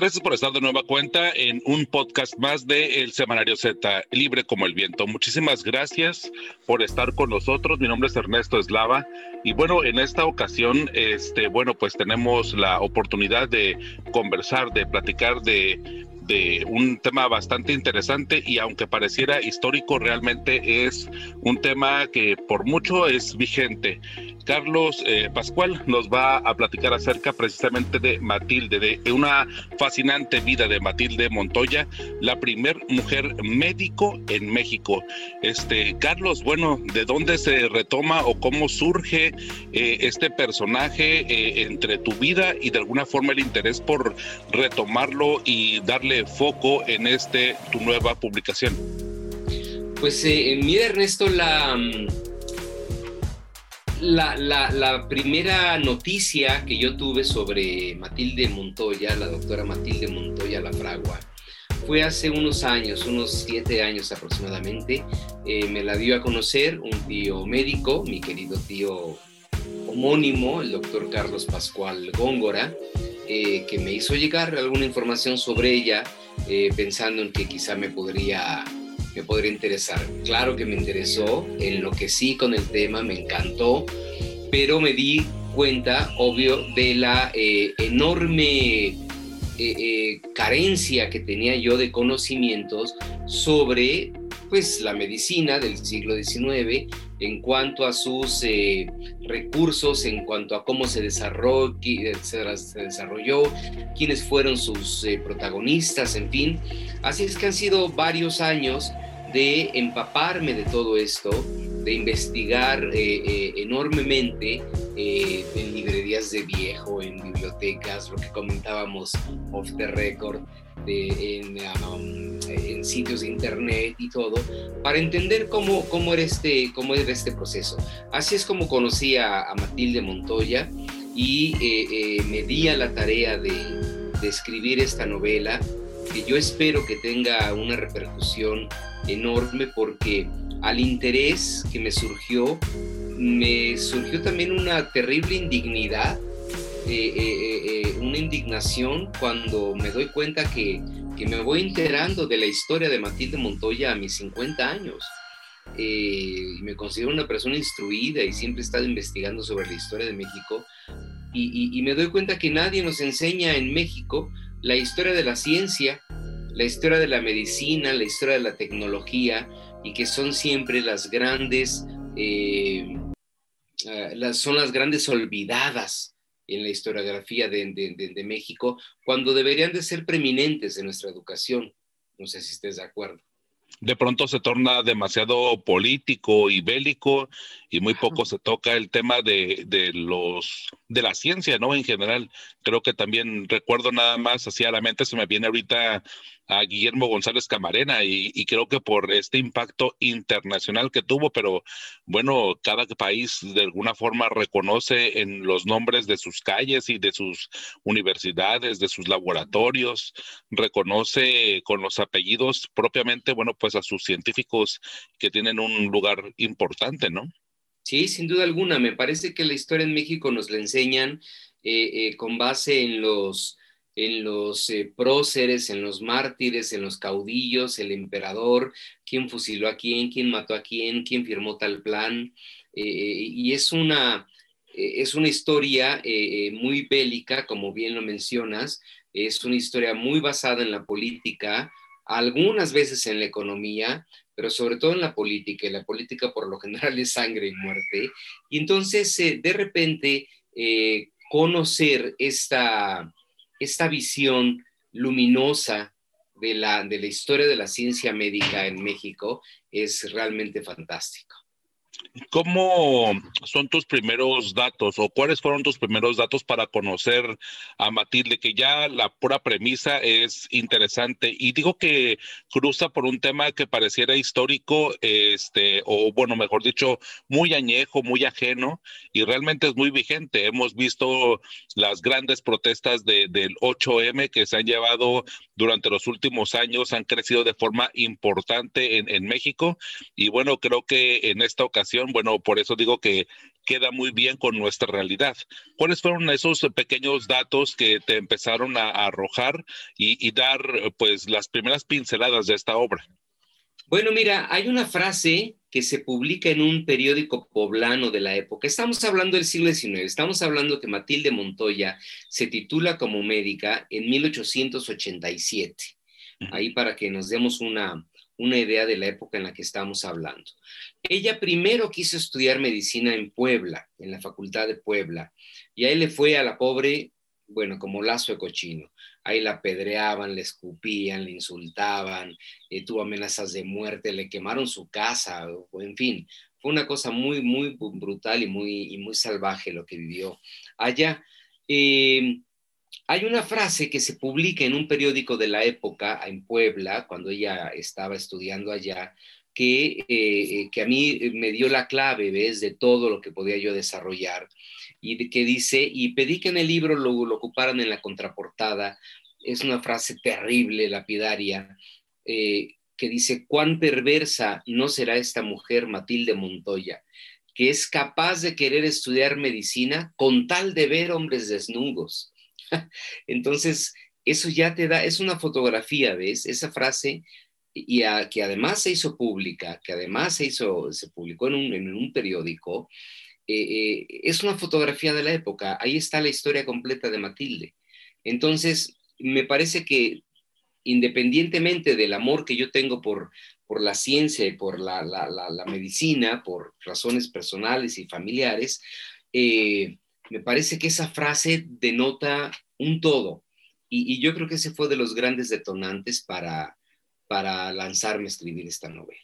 Gracias por estar de nueva cuenta en un podcast más de El Semanario Z, libre como el viento. Muchísimas gracias por estar con nosotros. Mi nombre es Ernesto Eslava y bueno, en esta ocasión, este, bueno, pues tenemos la oportunidad de conversar, de platicar de de un tema bastante interesante y aunque pareciera histórico, realmente es un tema que por mucho es vigente. Carlos eh, Pascual nos va a platicar acerca precisamente de Matilde, de una fascinante vida de Matilde Montoya, la primer mujer médico en México. Este, Carlos, bueno, ¿de dónde se retoma o cómo surge eh, este personaje eh, entre tu vida y de alguna forma el interés por retomarlo y darle foco en este tu nueva publicación? Pues mira Ernesto, la la, primera noticia que yo tuve sobre Matilde Montoya, la doctora Matilde Montoya La Fragua, fue hace unos años, unos siete años aproximadamente. Eh, me la dio a conocer un tío médico, mi querido tío homónimo, el doctor Carlos Pascual Góngora, eh, que me hizo llegar alguna información sobre ella, eh, pensando en que quizá me podría me podría interesar. Claro que me interesó, enloquecí con el tema, me encantó, pero me di cuenta, obvio, de la eh, enorme eh, eh, carencia que tenía yo de conocimientos sobre pues, la medicina del siglo XIX en cuanto a sus recursos, en cuanto a cómo se desarrolló, se desarrolló quiénes fueron sus protagonistas, en fin. Así es que han sido varios años de empaparme de todo esto, de investigar eh, eh, enormemente eh, en librerías de viejo, en bibliotecas, lo que comentábamos off the record, en, um, en, sitios de internet y todo, para entender cómo, cómo, era, este, cómo era este proceso. Así es como conocí a, Matilde Montoya y me di a la tarea de escribir esta novela que yo espero que tenga una repercusión enorme porque al interés que me surgió, me surgió también una terrible indignidad, eh, eh, eh, una indignación cuando me doy cuenta que, que, me voy enterando de la historia de Matilde Montoya a mis 50 años. y me considero una persona instruida y siempre he estado investigando sobre la historia de México. y me doy cuenta que nadie nos enseña en México la historia de la ciencia, la historia de la medicina, la historia de la tecnología, y que son siempre las grandes, eh, ah, las, son las grandes olvidadas en la historiografía de, México, cuando deberían de ser preeminentes en nuestra educación. No sé si estés de acuerdo de pronto se torna demasiado político y bélico y muy poco se toca el tema de, de, los de la ciencia, ¿no? En general, creo que también recuerdo nada más hacia la mente se me viene ahorita a Guillermo González Camarena y, creo que por este impacto internacional que tuvo, pero bueno, cada país de alguna forma reconoce en los nombres de sus calles y de sus universidades, de sus laboratorios, reconoce con los apellidos propiamente, bueno, pues a sus científicos que tienen un lugar importante, ¿no? Sí, sin duda alguna. Me parece que la historia en México nos la enseñan eh, eh, con base en los en los eh, próceres, en los mártires, en los caudillos, el emperador, quién fusiló a quién, quién mató a quién, quién firmó tal plan. Eh, y es una, eh, es una historia muy bélica, como bien lo mencionas, es una historia muy basada en la política, algunas veces en la economía, pero sobre todo en la política, y la política por lo general es sangre y muerte. Y entonces, de repente, conocer esta esta visión luminosa de la, de la historia de la ciencia médica en México es realmente fantástico. ¿Cómo son tus primeros datos o cuáles fueron tus primeros datos para conocer a Matilde? Que ya la pura premisa es interesante y digo que cruza por un tema que pareciera histórico, este, o bueno, mejor dicho, muy añejo, muy ajeno y realmente es muy vigente. Hemos visto las grandes protestas del 8M que se han llevado durante los últimos años, han crecido de forma importante en, en México y bueno, creo que en esta ocasión bueno, por eso digo que, queda muy bien con nuestra realidad. ¿Cuáles fueron esos pequeños datos que te empezaron a, arrojar y, y dar pues las primeras pinceladas de esta obra? Bueno, mira, hay una frase que se publica en un periódico poblano de la época. Estamos hablando del siglo XIX, estamos hablando que Matilde Montoya se titula como médica en 1887. Ahí para que nos demos una, una idea de la época en la que estamos hablando. Ella primero quiso estudiar medicina en Puebla, en la Facultad de Puebla, y ahí le fue a la pobre, bueno, como lazo de cochino ahí la apedreaban, le escupían, le insultaban, eh, tuvo amenazas de muerte, le quemaron su casa, en fin, fue una cosa muy, muy brutal y muy, muy salvaje lo que vivió allá. Eh, hay una frase que se publica en un periódico de la época en Puebla, cuando ella estaba estudiando allá, que, eh, que a mí me dio la clave, ¿ves?, de todo lo que podía yo desarrollar y que dice, y pedí que en el libro lo, lo ocuparan en la contraportada, es una frase terrible, lapidaria, eh, que dice, cuán perversa no será esta mujer, Matilde Montoya, que es capaz de querer estudiar medicina con tal de ver hombres desnudos. Entonces, eso ya te da, es una fotografía, ¿ves? Esa frase, y que además se hizo pública, que además se hizo, se publicó en un, en un periódico, eh, eh, es una fotografía de la época. Ahí está la historia completa de Matilde. Entonces, me parece que independientemente del amor que yo tengo por, por la ciencia y por la, medicina, por razones personales y familiares, eh, me parece que esa frase denota un todo. Y, yo creo que ese fue de los grandes detonantes para, para lanzarme a escribir esta novela.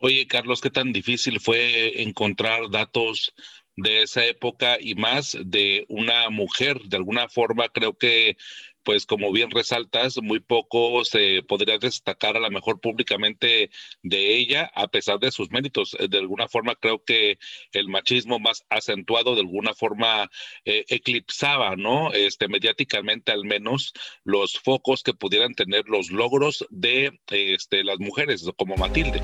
Oye, Carlos, ¿qué tan difícil fue encontrar datos de esa época y más de una mujer? De alguna forma, creo que pues como bien resaltas, muy poco se podría destacar a lo mejor públicamente de ella, a pesar de sus méritos. De alguna forma creo que el machismo más acentuado de alguna forma eh, eclipsaba, ¿no? Este, mediáticamente al menos, los focos que pudieran tener los logros de este, las mujeres, como Matilde.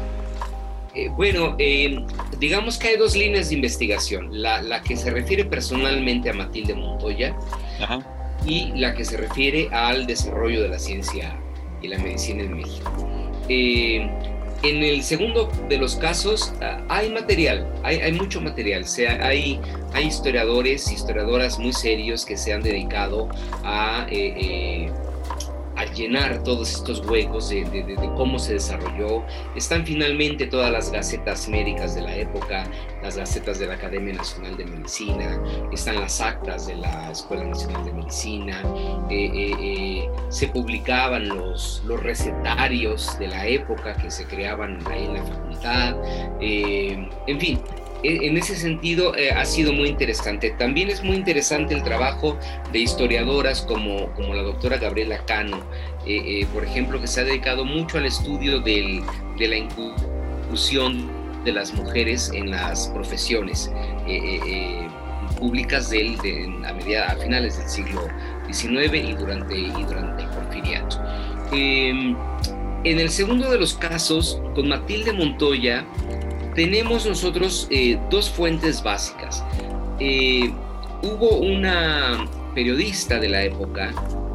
Eh, bueno, eh, digamos que hay dos líneas de investigación. La, la, que se refiere personalmente a Matilde Montoya, Ajá y la que se refiere al desarrollo de la ciencia y la medicina en México. Eh, en el segundo de los casos ah, hay material, hay, mucho material, sea, hay, hay historiadores, historiadoras muy serios que se han dedicado a eh, eh, a llenar todos estos huecos de, cómo se desarrolló. Están finalmente todas las gacetas médicas de la época, las gacetas de la Academia Nacional de Medicina, están las actas de la Escuela Nacional de Medicina, eh, eh, eh, se publicaban los, los recetarios de la época que se creaban ahí en la facultad, en fin, en ese sentido eh, ha sido muy interesante. También es muy interesante el trabajo de historiadoras como, como la doctora Gabriela Cano, eh, eh, por ejemplo, que se ha dedicado mucho al estudio del, de la inclusión de las mujeres en las profesiones públicas del, de, a, media, a finales del siglo XIX y durante, y durante el porfiriato. Em, en el segundo de los casos, con Matilde Montoya, tenemos nosotros eh, dos fuentes básicas. Eh, hubo una periodista de la época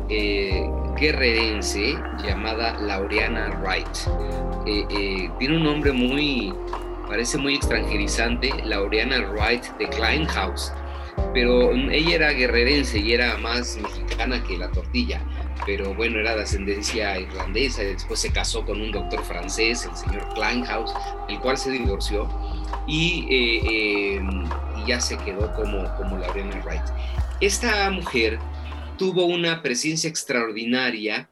eh, guerrerense llamada Laureana Wright. tiene un nombre muy, parece muy extranjerizante, Laureana Wright de Kleinhaus, pero ella era guerrerense y era más mexicana que la tortilla pero bueno, era de ascendencia irlandesa y después se casó con un doctor francés, el señor Kleinhaus, el cual se divorció y, eh, em, ya se quedó como, como Lorena Wright. Esta mujer tuvo una presencia extraordinaria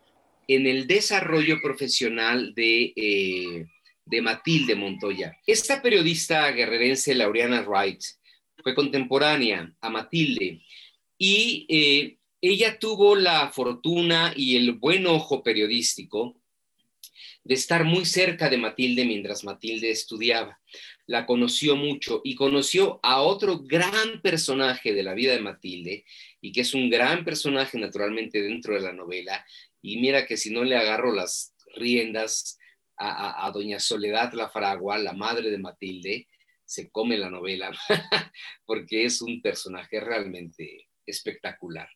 en el desarrollo profesional de, eh, de Matilde Montoya. Esta periodista guerrerense, Laureana Wright, fue contemporánea a Matilde y eh, ella tuvo la fortuna y el buen ojo periodístico de estar muy cerca de Matilde mientras Matilde estudiaba. La conoció mucho y conoció a otro gran personaje de la vida de Matilde y que es un gran personaje naturalmente dentro de la novela. Y mira que si no le agarro las riendas a, doña Soledad La Fragua, la madre de Matilde, se come la novela, porque es un personaje realmente espectacular.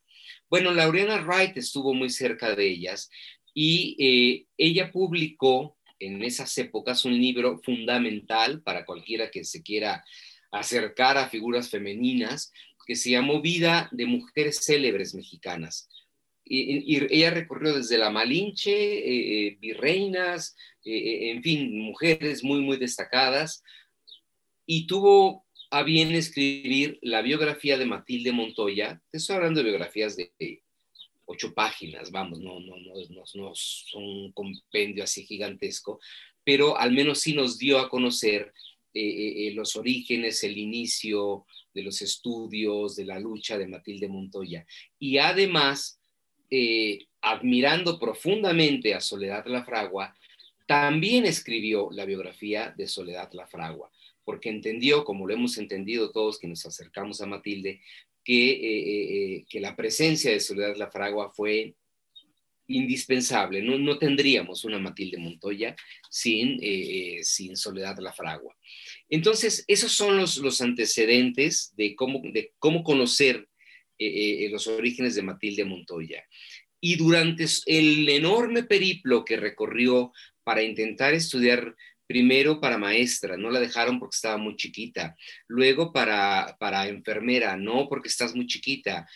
Bueno, Laureana Wright estuvo muy cerca de ellas y eh, ella publicó en esas épocas un libro fundamental para cualquiera que se quiera acercar a figuras femeninas, que se llamó Vida de Mujeres Célebres Mexicanas. Y, ella recorrió desde la Malinche, eh, eh, virreinas, en fin, mujeres muy, muy destacadas, y tuvo a bien escribir la biografía de Matilde Montoya. Te estoy hablando de biografías de ocho páginas, vamos, no, no, no, no, no son un compendio así gigantesco, pero al menos sí nos dio a conocer eh, eh, eh, los orígenes, el inicio de los estudios, de la lucha de Matilde Montoya. Y además, admirando profundamente a Soledad Lafragua, también escribió la biografía de Soledad Lafragua porque entendió, como lo hemos entendido todos que nos acercamos a Matilde, que, eh, eh, eh, la presencia de Soledad Lafragua fue indispensable. No, no tendríamos una Matilde Montoya sin, sin Soledad Lafragua. Entonces, esos son los, los antecedentes de cómo, de cómo conocer los orígenes de Matilde Montoya. Y durante el enorme periplo que recorrió para intentar estudiar primero para maestra, no la dejaron porque estaba muy chiquita, luego para, para enfermera, no porque estás muy chiquita,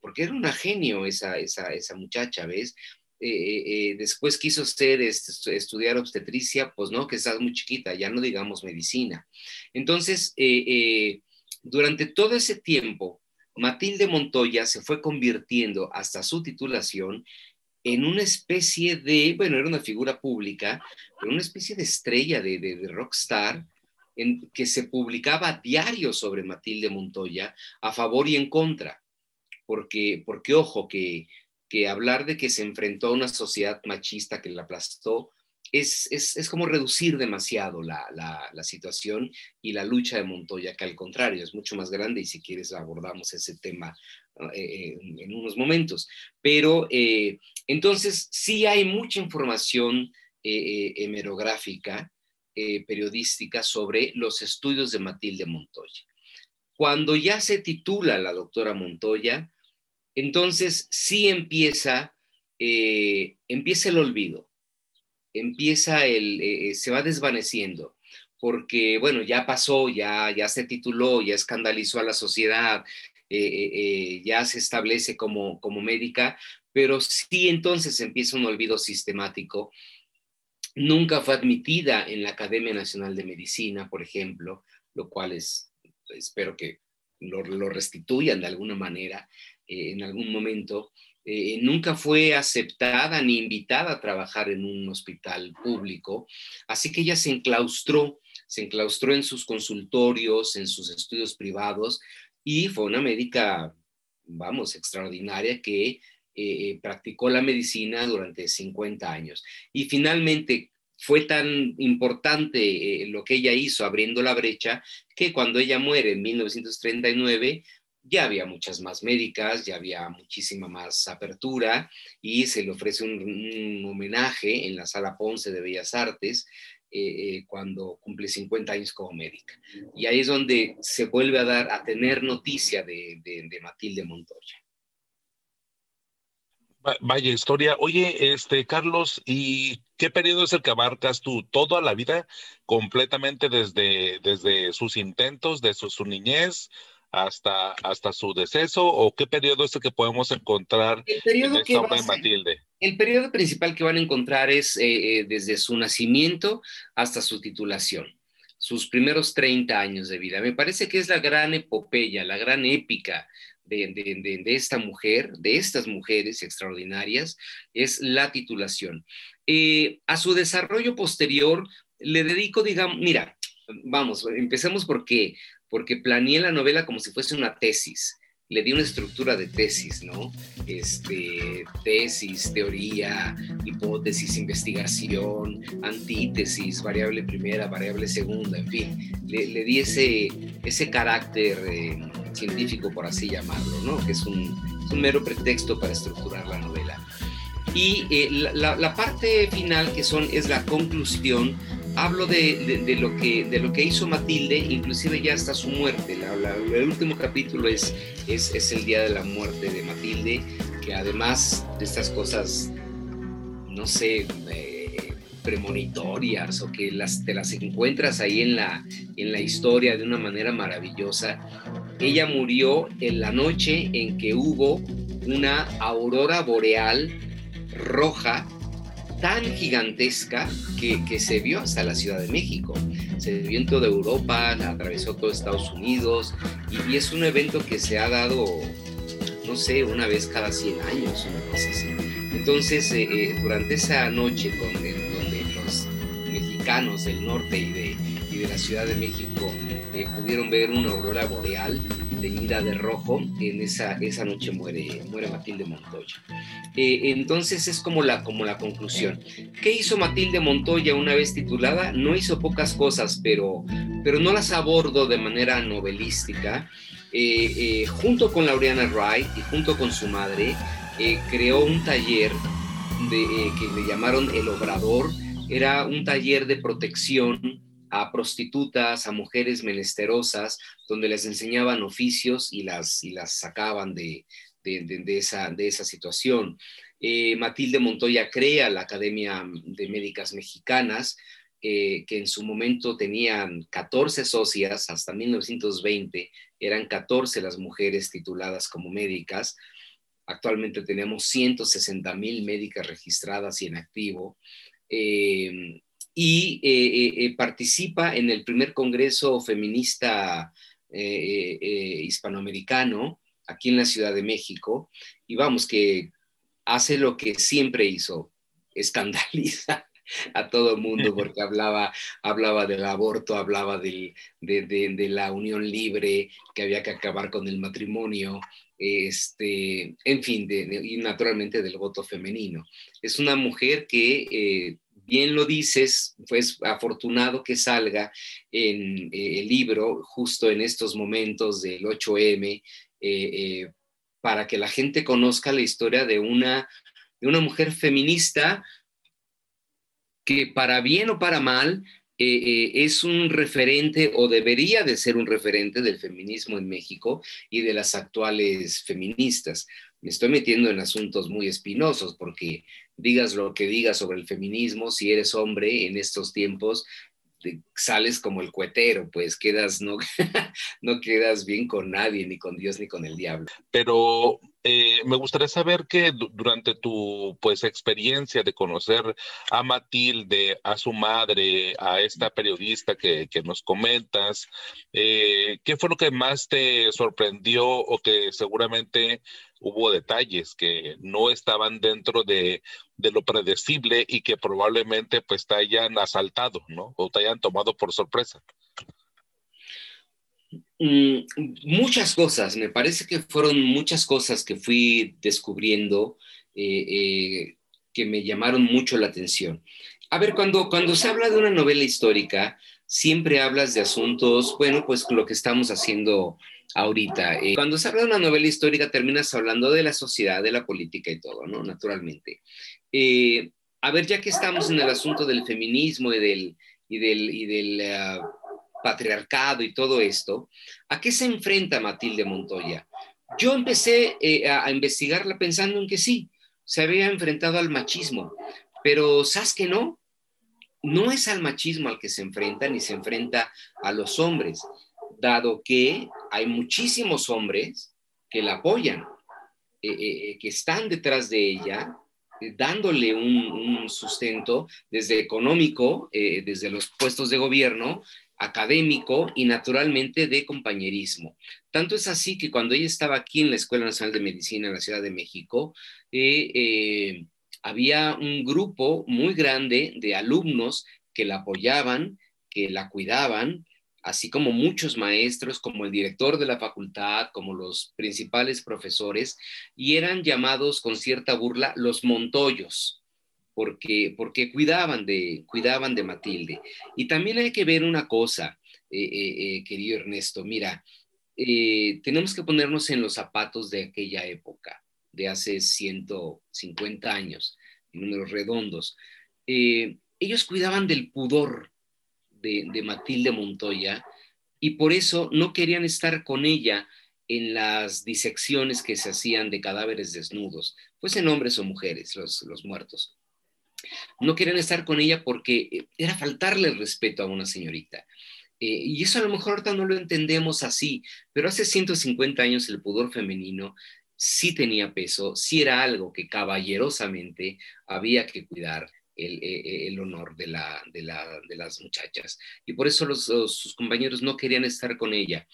porque era una genio esa, esa, esa muchacha, ¿ves? Eh, eh, eh, después quiso ser, estudiar obstetricia, pues no, que estás muy chiquita, ya no digamos medicina. Entonces, durante todo ese tiempo, Matilde Montoya se fue convirtiendo hasta su titulación en una especie de, bueno, era una figura pública, pero una especie de estrella de, de, rockstar, en, que se publicaba diario sobre Matilde Montoya a favor y en contra. Porque, porque ojo, que, que hablar de que se enfrentó a una sociedad machista que la aplastó es, es, es como reducir demasiado la, la, situación y la lucha de Montoya, que al contrario es mucho más grande y si quieres abordamos ese tema eh, en unos momentos. Pero eh, entonces sí hay mucha información eh, hemerográfica, periodística sobre los estudios de Matilde Montoya. Cuando ya se titula la doctora Montoya, entonces sí empieza, empieza el olvido, empieza el, se va desvaneciendo porque, bueno, ya pasó, ya, ya se tituló, ya escandalizó a la sociedad, eh, eh, eh, ya se establece como, como médica, pero sí entonces empieza un olvido sistemático. Nunca fue admitida en la Academia Nacional de Medicina, por ejemplo, lo cual es, espero que lo, restituyan de alguna manera en algún momento. Nunca fue aceptada ni invitada a trabajar en un hospital público, así que ella se enclaustró, se enclaustró en sus consultorios, en sus estudios privados, y fue una médica, vamos, extraordinaria que eh, eh, practicó la medicina durante 50 años. Y finalmente fue tan importante eh, lo que ella hizo abriendo la brecha que cuando ella muere en 1939 ya había muchas más médicas, ya había muchísima más apertura y se le ofrece un homenaje en la Sala Ponce de Bellas Artes eh, eh, cuando cumple 50 años como médica. Y ahí es donde se vuelve a dar, a tener noticia de, Matilde Montoya. Vaya historia. Oye, este Carlos, ¿y qué periodo es el que abarcas tú? ¿Toda la vida? ¿Completamente desde, desde sus intentos, desde su niñez hasta, hasta su deceso? ¿O qué periodo es el que podemos encontrar en esta obra de Matilde? El periodo principal que van a encontrar es eh, eh, desde su nacimiento hasta su titulación, sus primeros 30 años de vida. Me parece que es la gran epopeya, la gran épica de, esta mujer, de estas mujeres extraordinarias, es la titulación. Eh, a su desarrollo posterior le dedico, digamos, mira, vamos, empecemos porque, porque planeé la novela como si fuese una tesis le di una estructura de tesis, ¿no? Este, tesis, teoría, hipótesis, investigación, antítesis, variable primera, variable segunda, en fin, le, di ese, ese carácter eh, científico, por así llamarlo, ¿no? Que es un, mero pretexto para estructurar la novela. Y eh, la, la, parte final, que son, es la conclusión, hablo de, lo que, de lo que hizo Matilde, inclusive ya hasta su muerte. el último capítulo es, es, el día de la muerte de Matilde, que además de estas cosas, no sé, eh, premonitorias o que las, te las encuentras ahí en la, en la historia de una manera maravillosa, ella murió en la noche en que hubo una aurora boreal roja tan gigantesca que, se vio hasta la Ciudad de México. Se vio en toda Europa, atravesó todo Estados Unidos y, es un evento que se ha dado, no sé, una vez cada 100 años, una cosa así. Entonces, eh, eh, durante esa noche donde los mexicanos del norte y de, y de la Ciudad de México eh, pudieron ver una aurora boreal, teñida de rojo, en esa, esa noche muere, muere Matilde Montoya. Eh, entonces es como la, como la conclusión. ¿Qué hizo Matilde Montoya una vez titulada? No hizo pocas cosas, pero, pero no las abordo de manera novelística. Eh, eh, junto con Laureana Wright y junto con su madre, creó un taller que le llamaron El Obrador. Era un taller de protección a prostitutas, a mujeres menesterosas, donde les enseñaban oficios y las, y las sacaban de, de, esa, de esa situación. Eh, Matilde Montoya crea la Academia de Médicas Mexicanas, eh, que en su momento tenían 14 socias, hasta 1920 eran 14 las mujeres tituladas como médicas. Actualmente tenemos 160 mil médicas registradas y en activo. Eh, y participa en el primer Congreso Feminista Hispanoamericano, aquí en la Ciudad de México, y vamos, que hace lo que siempre hizo, escandaliza a todo el mundo porque hablaba, hablaba del aborto, hablaba de, la unión libre, que había que acabar con el matrimonio, este, en fin, y naturalmente del voto femenino. Es una mujer que, eh, bien lo dices, fue afortunado que salga en eh, el libro justo en estos momentos del 8M, eh, eh, para que la gente conozca la historia de una, de una mujer feminista que para bien o para mal es un referente o debería de ser un referente del feminismo en México y de las actuales feministas. Me estoy metiendo en asuntos muy espinosos porque digas lo que digas sobre el feminismo, si eres hombre en estos tiempos, sales como el cuetero, pues quedas, no, no quedas bien con nadie, ni con Dios, ni con el diablo. Pero eh, me gustaría saber que durante tu pues experiencia de conocer a Matilde, a su madre, a esta periodista que, nos comentas, eh, ¿qué fue lo que más te sorprendió o que seguramente hubo detalles que no estaban dentro de, lo predecible y que probablemente pues te hayan asaltado, ¿no? O te hayan tomado por sorpresa. Mm, muchas cosas, me parece que fueron muchas cosas que fui descubriendo eh, eh, que me llamaron mucho la atención. A ver, cuando, cuando se habla de una novela histórica, siempre hablas de asuntos, bueno, pues lo que estamos haciendo ahorita. Eh, cuando se habla de una novela histórica, terminas hablando de la sociedad, de la política y todo, ¿no? Naturalmente. Eh, a ver, ya que estamos en el asunto del feminismo y del, y del, y del ah, patriarcado y todo esto, ¿a qué se enfrenta Matilde Montoya? Yo empecé eh, a, investigarla pensando en que sí, se había enfrentado al machismo, pero ¿sabes que no? No es al machismo al que se enfrenta, ni se enfrenta a los hombres, dado que hay muchísimos hombres que la apoyan, eh, eh, eh, que están detrás de ella, dándole un, sustento desde económico, desde los puestos de gobierno, académico y naturalmente de compañerismo. Tanto es así que cuando ella estaba aquí en la Escuela Nacional de Medicina en la Ciudad de México, había un grupo muy grande de alumnos que la apoyaban, que la cuidaban, así como muchos maestros, como el director de la facultad, como los principales profesores, y eran llamados con cierta burla los montoyos, porque, porque cuidaban, de, cuidaban de Matilde. Y también hay que ver una cosa, eh, eh, eh, querido Ernesto, mira, tenemos que ponernos en los zapatos de aquella época, de hace 150 años, números redondos. ellos cuidaban del pudor de, de Matilde Montoya y por eso no querían estar con ella en las disecciones que se hacían de cadáveres desnudos, fuesen hombres o mujeres los, los muertos. No querían estar con ella porque era faltarle respeto a una señorita. Eh, y eso a lo mejor ahorita no lo entendemos así, pero hace 150 años el pudor femenino sí tenía peso, sí era algo que caballerosamente había que cuidar el, eh, eh, el honor de, la, de, la, de, las muchachas. Y por eso sus compañeros no querían estar con ella.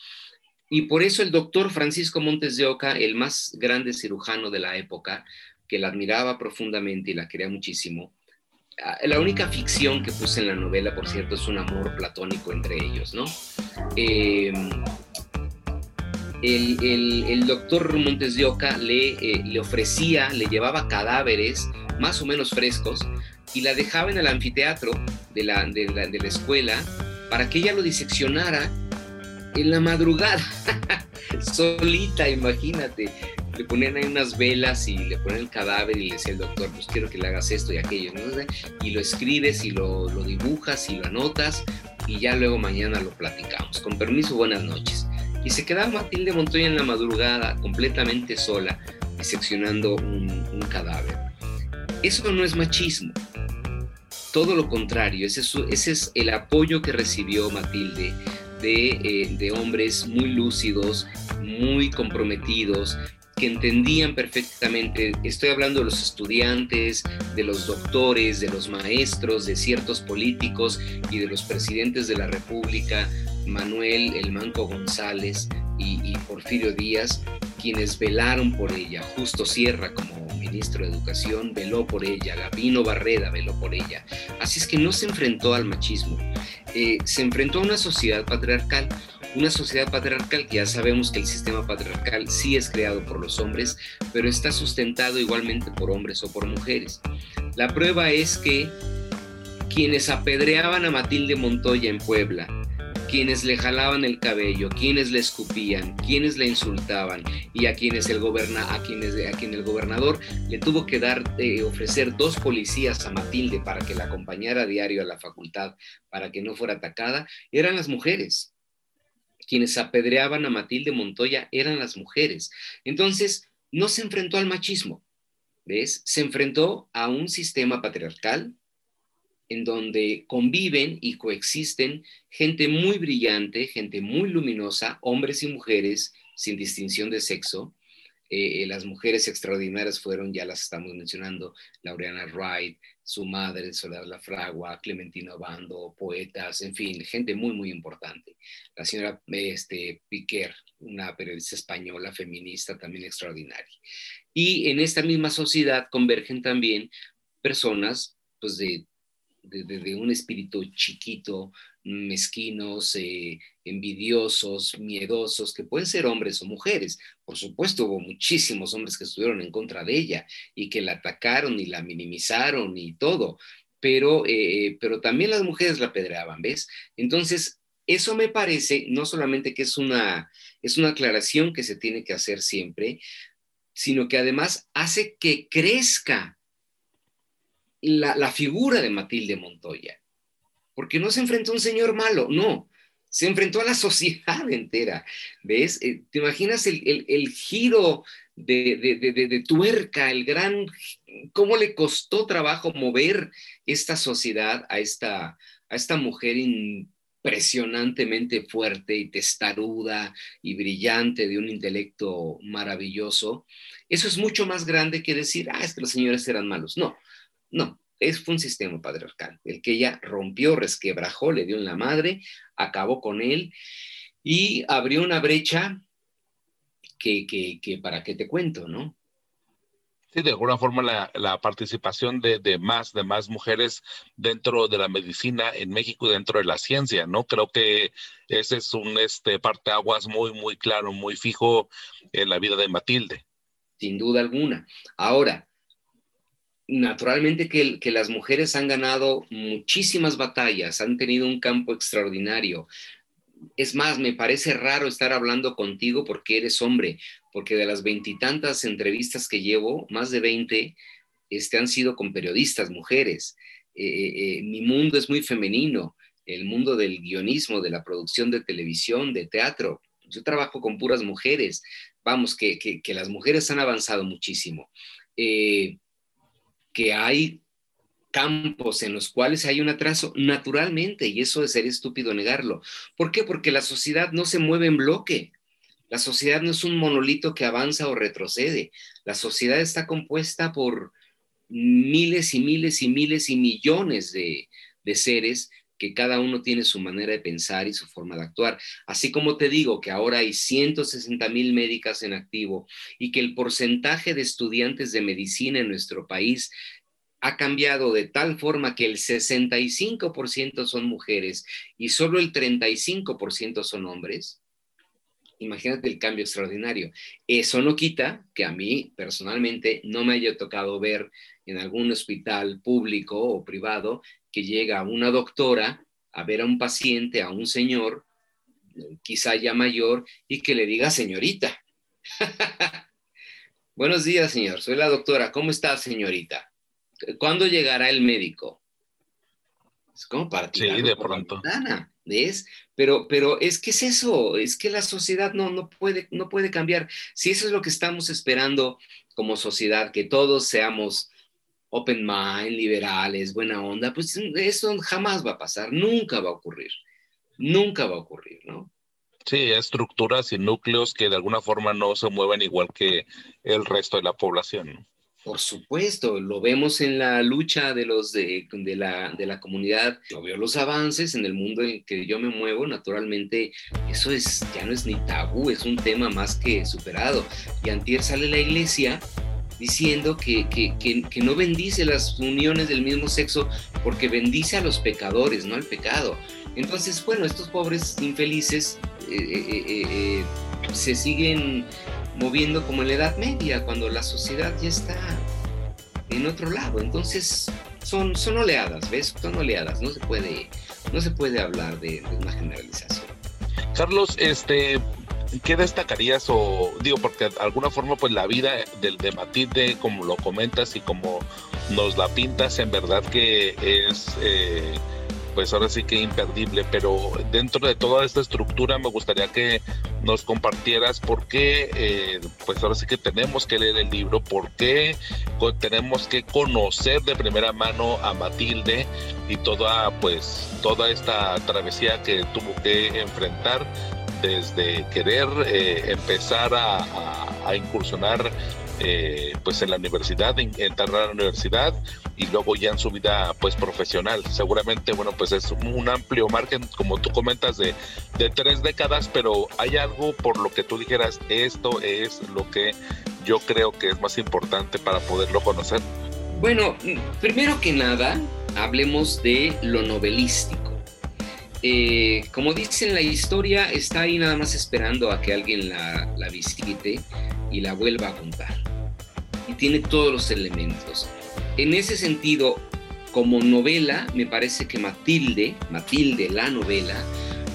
Y por eso el doctor Francisco Montes de Oca, el más grande cirujano de la época, que la admiraba profundamente y la quería muchísimo, ah, la única ficción que puse en la novela, por cierto, es un amor platónico entre ellos, ¿no? Eh, el, el, doctor Montes de Oca le, eh, le ofrecía, le llevaba cadáveres más o menos frescos y la dejaba en el anfiteatro de la, de la, de la escuela para que ella lo diseccionara en la madrugada, solita, imagínate. Le ponían ahí unas velas y le ponían el cadáver y le decía el doctor, pues quiero que le hagas esto y aquello, y lo escribes y lo, lo dibujas y lo anotas y ya luego mañana lo platicamos. Con permiso, buenas noches. Y se quedaba Matilde Montoya en la madrugada, completamente sola, diseccionando un, un cadáver. Eso no es machismo. Todo lo contrario, ese es, el apoyo que recibió Matilde de, eh, de hombres muy lúcidos, muy comprometidos, que entendían perfectamente, estoy hablando de los estudiantes, de los doctores, de los maestros, de ciertos políticos y de los presidentes de la República, Manuel El Manco González y, Porfirio Díaz, quienes velaron por ella. Justo Sierra, como ministro de Educación, veló por ella. Gabino Barreda veló por ella. Así es que no se enfrentó al machismo, eh, se enfrentó a una sociedad patriarcal. Una sociedad patriarcal que ya sabemos que el sistema patriarcal sí es creado por los hombres, pero está sustentado igualmente por hombres o por mujeres. La prueba es que quienes apedreaban a Matilde Montoya en Puebla, quienes le jalaban el cabello, quienes le escupían, quienes le insultaban y a quienes el goberna, a quienes a quien el gobernador le tuvo que dar eh, ofrecer dos policías a Matilde para que la acompañara a diario a la facultad para que no fuera atacada, eran las mujeres. Quienes apedreaban a Matilde Montoya eran las mujeres. Entonces, no se enfrentó al machismo, ¿ves? Se enfrentó a un sistema patriarcal en donde conviven y coexisten gente muy brillante, gente muy luminosa, hombres y mujeres, sin distinción de sexo. Eh, eh, las mujeres extraordinarias fueron, ya las estamos mencionando, Laureana Wright, su madre, Soledad Lafragua, Clementina Bando, poetas, en fin, gente muy, muy importante. La señora este, Piquer, una periodista española feminista también extraordinaria. Y en esta misma sociedad convergen también personas pues, de de, un espíritu chiquito, mezquinos, eh, envidiosos, miedosos, que pueden ser hombres o mujeres. Por supuesto, hubo muchísimos hombres que estuvieron en contra de ella y que la atacaron y la minimizaron y todo, pero, eh, pero también las mujeres la pedreaban, ¿ves? Entonces, eso me parece no solamente que es una, es una aclaración que se tiene que hacer siempre, sino que además hace que crezca la, figura de Matilde Montoya, porque no se enfrentó a un señor malo, no, se enfrentó a la sociedad entera, ¿ves? Eh, ¿Te imaginas el, giro de, tuerca, el gran, cómo le costó trabajo mover esta sociedad a esta, a esta mujer impresionantemente fuerte y testaruda y brillante, de un intelecto maravilloso? Eso es mucho más grande que decir, ah, es que los señores eran malos. No, no, es, un sistema patriarcal, el que ella rompió, resquebrajó, le dio en la madre, acabó con él y abrió una brecha que, que, para qué te cuento, ¿no? Sí, de alguna forma la, participación de, más, de más mujeres dentro de la medicina en México y dentro de la ciencia, ¿no? Creo que ese es un este, parteaguas muy, muy claro, muy fijo en la vida de Matilde. Sin duda alguna. Ahora, naturalmente que, que, las mujeres han ganado muchísimas batallas, han tenido un campo extraordinario. Es más, me parece raro estar hablando contigo porque eres hombre, porque de las veintitantas entrevistas que llevo, más de veinte este, han sido con periodistas, mujeres. Eh, eh, eh, mi mundo es muy femenino. el mundo del guionismo, de la producción de televisión, de teatro. Yo trabajo con puras mujeres. Vamos, que, las mujeres han avanzado muchísimo. Que hay campos en los cuales hay un atraso naturalmente, y eso es ser estúpido negarlo. ¿Por qué? Porque la sociedad no se mueve en bloque. La sociedad no es un monolito que avanza o retrocede. La sociedad está compuesta por miles y miles y miles y millones de, de seres que cada uno tiene su manera de pensar y su forma de actuar. Así como te digo que ahora hay 160 mil médicas en activo y que el porcentaje de estudiantes de medicina en nuestro país ha cambiado de tal forma que el 65% son mujeres y solo el 35% son hombres, imagínate el cambio extraordinario. Eso no quita que a mí personalmente no me haya tocado ver en algún hospital público o privado que llega una doctora a ver a un paciente, a un señor, quizá ya mayor, y que le diga señorita. Buenos días, señor. Soy la doctora. ¿Cómo está, señorita? ¿Cuándo llegará el médico? Es como para Sí, de pronto. ¿ves? Pero, pero es que es eso, es que la sociedad no, no, puede, no puede cambiar. Si eso es lo que estamos esperando como sociedad, que todos seamos open mind, liberales, buena onda, pues eso jamás va a pasar, nunca va a ocurrir, nunca va a ocurrir, ¿no? Sí, estructuras y núcleos que de alguna forma no se mueven igual que el resto de la población. Por supuesto, lo vemos en la lucha de los de, la, de la comunidad, yo veo los avances en el mundo en que yo me muevo, naturalmente eso es, ya no es ni tabú, es un tema más que superado. Y antier sale la iglesia diciendo que, que, que, no bendice las uniones del mismo sexo porque bendice a los pecadores, no al pecado. Entonces, bueno, estos pobres infelices eh, eh, eh, se siguen moviendo como en la Edad Media, cuando la sociedad ya está en otro lado. Entonces, son, son oleadas, ¿ves? Son oleadas, no se puede, no se puede hablar de, una generalización. Carlos, este, ¿qué destacarías o digo porque de alguna forma pues la vida del de Matilde como lo comentas y como nos la pintas en verdad que es eh, pues ahora sí que imperdible, pero dentro de toda esta estructura me gustaría que nos compartieras por qué, eh, pues ahora sí que tenemos que leer el libro, por qué tenemos que conocer de primera mano a Matilde y toda, pues, toda esta travesía que tuvo que enfrentar desde querer eh, empezar a incursionar eh, pues en la universidad, entrar a la universidad y luego ya en su vida pues profesional. Seguramente, bueno, pues es un amplio margen, como tú comentas, de, de tres décadas, pero hay algo por lo que tú dijeras, esto es lo que yo creo que es más importante para poderlo conocer. Bueno, primero que nada, hablemos de lo novelístico. Eh, como dicen, la historia está ahí nada más esperando a que alguien la, visite y la vuelva a contar y tiene todos los elementos. En ese sentido, como novela, me parece que Matilde, Matilde, la novela,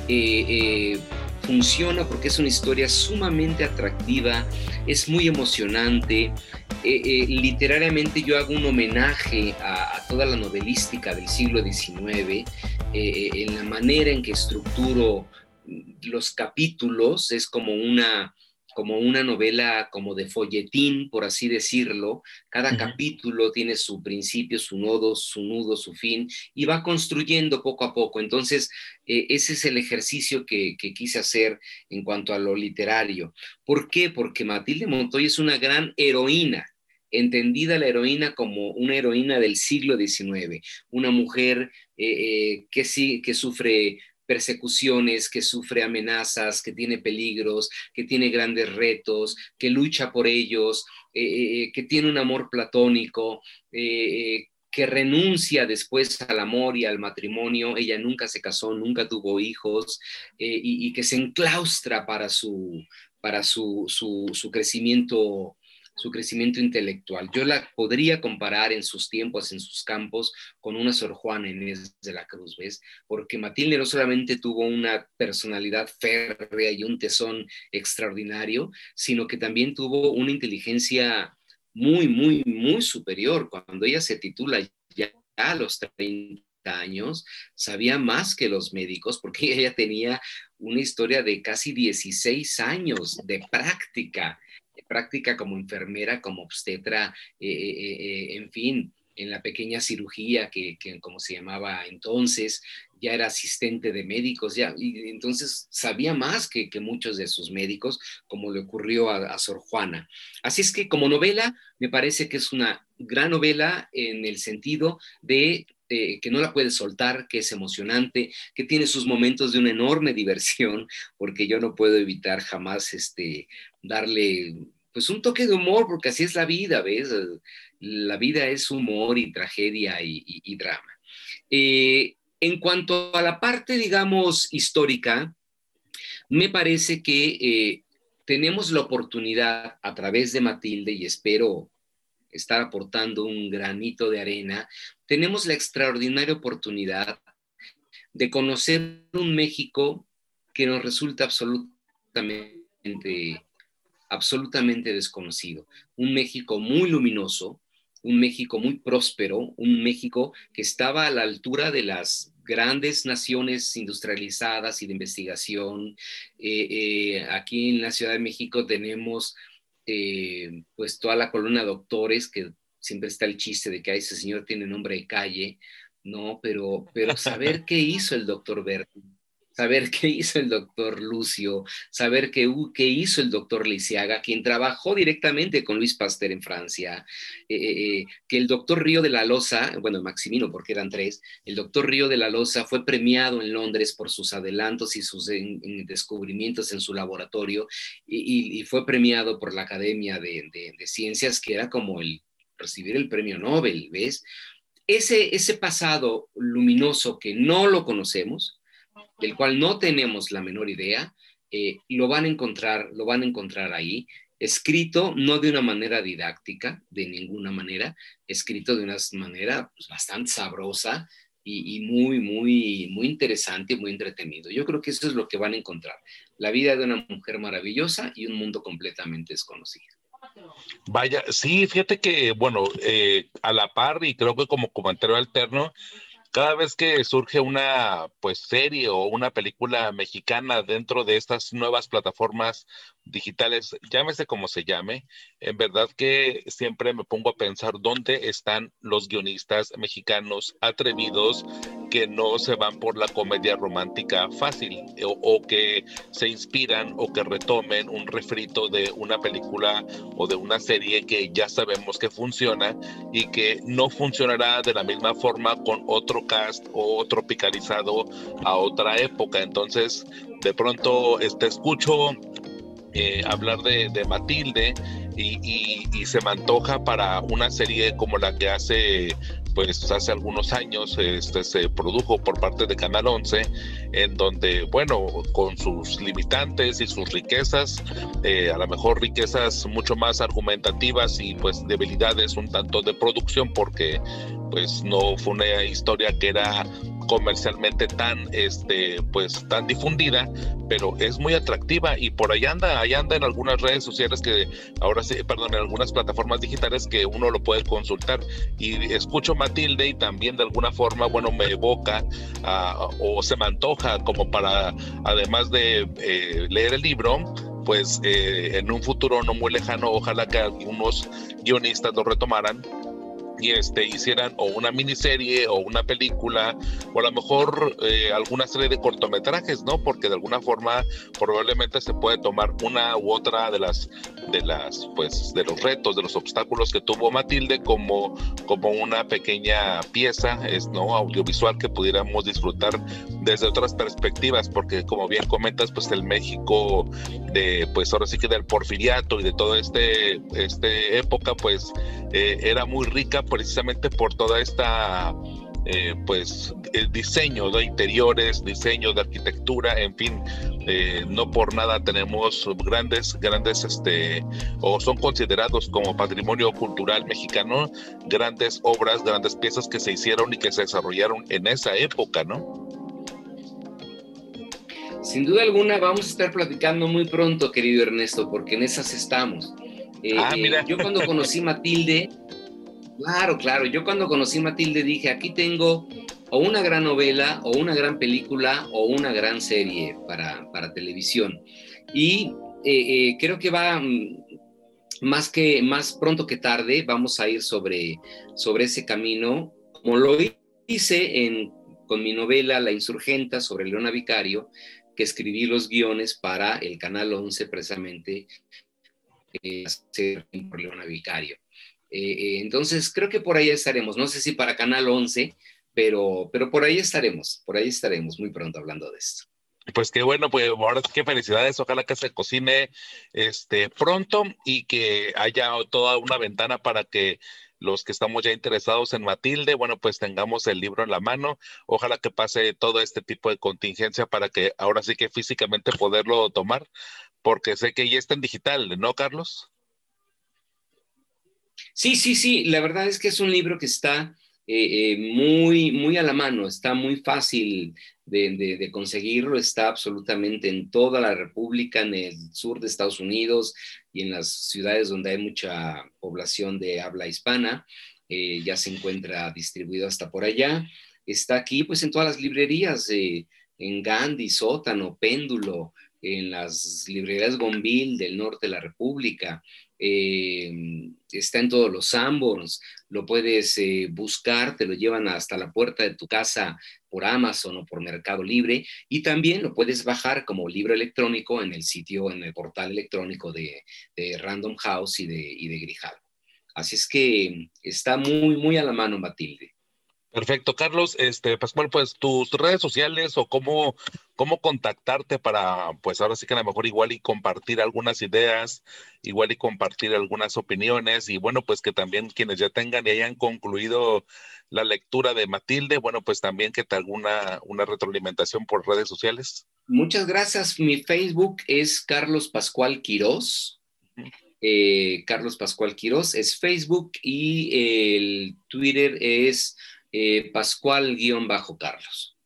eh, eh, funciona porque es una historia sumamente atractiva, es muy emocionante. Eh, literariamente yo hago un homenaje a, toda la novelística del siglo XIX, en la manera en que estructuro los capítulos, es como una, como una novela como de folletín, por así decirlo. Cada capítulo tiene su principio, su nodo, su nudo, su fin, y va construyendo poco a poco. Entonces, eh, ese es el ejercicio que, quise hacer en cuanto a lo literario. ¿Por qué? Porque Matilde Montoya es una gran heroína, entendida la heroína como una heroína del siglo XIX, una mujer eh, eh, que, sí, que sufre persecuciones, que sufre amenazas, que tiene peligros, que tiene grandes retos, que lucha por ellos, eh, eh, eh, que tiene un amor platónico, que renuncia después al amor y al matrimonio. Ella nunca se casó, nunca tuvo hijos y, que se enclaustra para su, para su, su crecimiento su crecimiento intelectual. Yo la podría comparar en sus tiempos, en sus campos, con una Sor Juana Inés de la Cruz, ¿ves? Porque Matilde no solamente tuvo una personalidad férrea y un tesón extraordinario, sino que también tuvo una inteligencia muy, muy, muy superior. Cuando ella se titula ya a los 30 40 años, sabía más que los médicos porque ella tenía una historia de casi 16 años de práctica, práctica como enfermera, como obstetra, eh, eh, eh, en fin, en la pequeña cirugía que, como se llamaba entonces, ya era asistente de médicos, ya, y entonces sabía más que, muchos de sus médicos, como le ocurrió a, Sor Juana. Así es que como novela, me parece que es una gran novela en el sentido de que no la puedes soltar, que es emocionante, que tiene sus momentos de una enorme diversión, porque yo no puedo evitar jamás este, darle pues un toque de humor, porque así es la vida, ¿ves? La vida es humor y tragedia y, drama. Eh, en cuanto a la parte, digamos, histórica, me parece que eh, tenemos la oportunidad a través de Matilde, y espero estar aportando un granito de arena, tenemos la extraordinaria oportunidad de conocer un México que nos resulta absolutamente, absolutamente desconocido. Un México muy luminoso, un México muy próspero, un México que estaba a la altura de las grandes naciones industrializadas y de investigación. Eh, eh, aquí en la Ciudad de México tenemos eh, pues toda la columna de doctores, que siempre está el chiste de que ese señor tiene nombre de calle, ¿no? Pero, pero saber qué hizo el doctor Berti saber qué hizo el doctor Lucio, saber qué, qué hizo el doctor Lisiaga, quien trabajó directamente con Luis Pasteur en Francia, eh, eh, eh, que el doctor Río de la Loza, bueno, Maximino, porque eran tres, el doctor Río de la Loza fue premiado en Londres por sus adelantos y sus descubrimientos en su laboratorio y, fue premiado por la Academia de, de Ciencias, que era como el recibir el premio Nobel, ¿ves? Ese, ese pasado luminoso que no lo conocemos, del cual no tenemos la menor idea, eh, lo van a encontrar, lo van a encontrar ahí, escrito no de una manera didáctica, de ninguna manera, escrito de una manera pues, bastante sabrosa y, muy, muy, muy interesante y muy entretenido. Yo creo que eso es lo que van a encontrar, la vida de una mujer maravillosa y un mundo completamente desconocido. Vaya, sí, fíjate que, bueno, eh, a la par y creo que como comentario alterno, cada vez que surge una pues serie o una película mexicana dentro de estas nuevas plataformas digitales, llámese como se llame, en verdad que siempre me pongo a pensar dónde están los guionistas mexicanos atrevidos que no se van por la comedia romántica fácil o, que se inspiran o que retomen un refrito de una película o de una serie que ya sabemos que funciona y que no funcionará de la misma forma con otro cast o tropicalizado a otra época. Entonces, de pronto este, escucho eh, hablar de, Matilde y, se me antoja para una serie como la que hace pues hace algunos años este, se produjo por parte de Canal 11, en donde, bueno, con sus limitantes y sus riquezas, eh, a lo mejor riquezas mucho más argumentativas y pues debilidades un tanto de producción, porque pues no fue una historia que era comercialmente tan este pues tan difundida pero es muy atractiva y por ahí anda ahí anda en algunas redes sociales que ahora sí perdón en algunas plataformas digitales que uno lo puede consultar. Y escucho Matilde y también de alguna forma bueno me evoca o se me antoja como para además de eh, leer el libro pues eh, en un futuro no muy lejano ojalá que algunos guionistas lo retomaran y este, hicieran o una miniserie o una película o a lo mejor eh, alguna serie de cortometrajes, ¿no? Porque de alguna forma probablemente se puede tomar una u otra de las de las pues de los retos, de los obstáculos que tuvo Matilde como como una pequeña pieza, es no audiovisual que pudiéramos disfrutar desde otras perspectivas, porque como bien comentas, pues el México de pues ahora sí que del porfiriato y de toda este este época pues eh, era muy rica precisamente por toda esta eh, pues el diseño de interiores, diseño de arquitectura, en fin, eh, no por nada tenemos grandes, grandes, este, o son considerados como patrimonio cultural mexicano, grandes obras, grandes piezas que se hicieron y que se desarrollaron en esa época, ¿no? Sin duda alguna vamos a estar platicando muy pronto, querido Ernesto, porque en esas estamos. ah, mira. Yo cuando conocí Matilde, Claro, claro. Yo cuando conocí Matilde dije, aquí tengo o una gran novela, o una gran película, o una gran serie para, para televisión. Y eh, eh, creo que va mm, más que más pronto que tarde, vamos a ir sobre, sobre ese camino, como lo hice en, con mi novela La Insurgenta sobre Leona Vicario, que escribí los guiones para el Canal 11 precisamente, eh, por Leona Vicario. entonces, creo que por ahí estaremos. No sé si para Canal 11, pero, pero por ahí estaremos, por ahí estaremos muy pronto hablando de esto. Pues qué bueno, pues ahora qué felicidades, ojalá que se cocine este pronto y que haya toda una ventana para que los que estamos ya interesados en Matilde, bueno, pues tengamos el libro en la mano. Ojalá que pase todo este tipo de contingencia para que ahora sí que físicamente poderlo tomar, porque sé que ya está en digital, ¿no, Carlos? Sí, sí, sí, la verdad es que es un libro que está eh, eh, muy, muy a la mano, está muy fácil de, conseguirlo, está absolutamente en toda la República, en el sur de Estados Unidos y en las ciudades donde hay mucha población de habla hispana, eh, ya se encuentra distribuido hasta por allá. Está aquí pues en todas las librerías, en Gandhi, Sótano, Péndulo, en las librerías Gonville del norte de la República, eh, está en todos los Sanborns, lo puedes eh, buscar, te lo llevan hasta la puerta de tu casa por Amazon o por Mercado Libre y también lo puedes bajar como libro electrónico en el sitio, en el portal electrónico de, Random House y de, y de. Así es que está muy, muy a la mano, Matilde. Perfecto, Carlos. Este, Pascual, pues tus redes sociales o cómo, cómo contactarte para, pues ahora sí que a lo mejor igual y compartir algunas ideas, igual y compartir algunas opiniones y bueno, pues que también quienes ya tengan y hayan concluido la lectura de Matilde, bueno, pues también que te alguna una retroalimentación por redes sociales. Muchas gracias. Mi Facebook es Carlos Pascual Quirós. Eh, Carlos Pascual Quirós es Facebook y el Twitter es eh, Pascual-Carlos.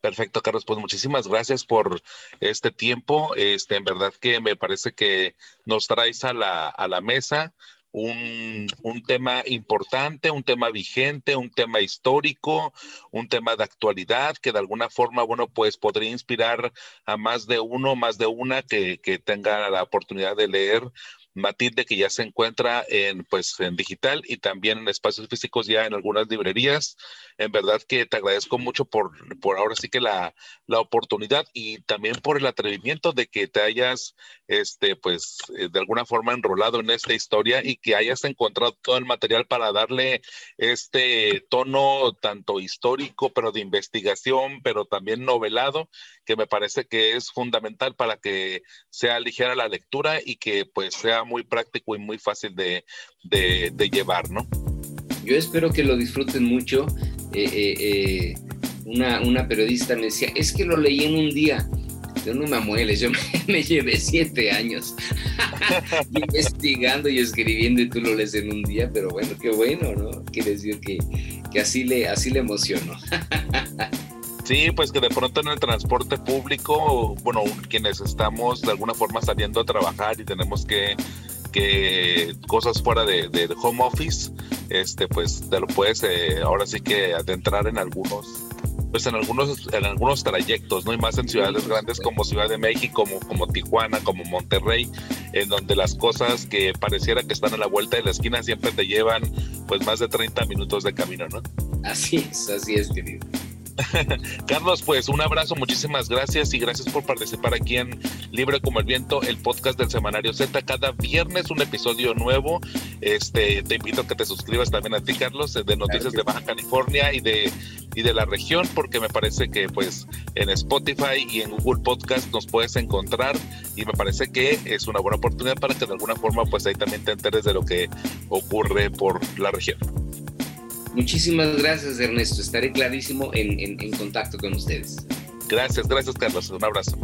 Perfecto, Carlos. Pues muchísimas gracias por este tiempo. Este, en verdad que me parece que nos traes a la, a la mesa un, un, tema importante, un tema vigente, un tema histórico, un tema de actualidad que de alguna forma, bueno, pues podría inspirar a más de uno, más de una que, que tenga la oportunidad de leer Matilde, que ya se encuentra en, pues, en digital y también en espacios físicos ya en algunas librerías. En verdad que te agradezco mucho por, por ahora sí que la, la oportunidad y también por el atrevimiento de que te hayas, este, pues, eh, de alguna forma enrolado en esta historia y que hayas encontrado todo el material para darle este tono tanto histórico, pero de investigación, pero también novelado, que me parece que es fundamental para que sea ligera la lectura y que pues sea muy práctico y muy fácil de, de, llevar, ¿no? Yo espero que lo disfruten mucho. Eh, eh, eh, una, una, periodista me decía, es que lo leí en un día. Yo no me amueles, yo me, llevé siete años investigando y escribiendo y tú lo lees en un día, pero bueno, qué bueno, ¿no? Quiere decir que, que así, le, así le emociono. Sí, pues que de pronto en el transporte público, bueno, quienes estamos de alguna forma saliendo a trabajar y tenemos que, que cosas fuera de, home office, este, pues te lo puedes eh, ahora sí que adentrar en algunos pues en algunos en algunos trayectos, ¿no? Y más en ciudades grandes como Ciudad de México, como, como Tijuana, como Monterrey, en donde las cosas que pareciera que están a la vuelta de la esquina siempre te llevan pues más de 30 minutos de camino, ¿no? Así es, así es, querido. Carlos, pues un abrazo, muchísimas gracias y gracias por participar aquí en Libre como el Viento, el podcast del Semanario Z. Cada viernes un episodio nuevo. Este, te invito a que te suscribas también a ti, Carlos, de Noticias de Baja California y de, y de la región, porque me parece que pues en Spotify y en Google Podcast nos puedes encontrar y me parece que es una buena oportunidad para que de alguna forma pues ahí también te enteres de lo que ocurre por la región. Muchísimas gracias, Ernesto. Estaré clarísimo en, en contacto con ustedes. Gracias, gracias, Carlos. Un abrazo.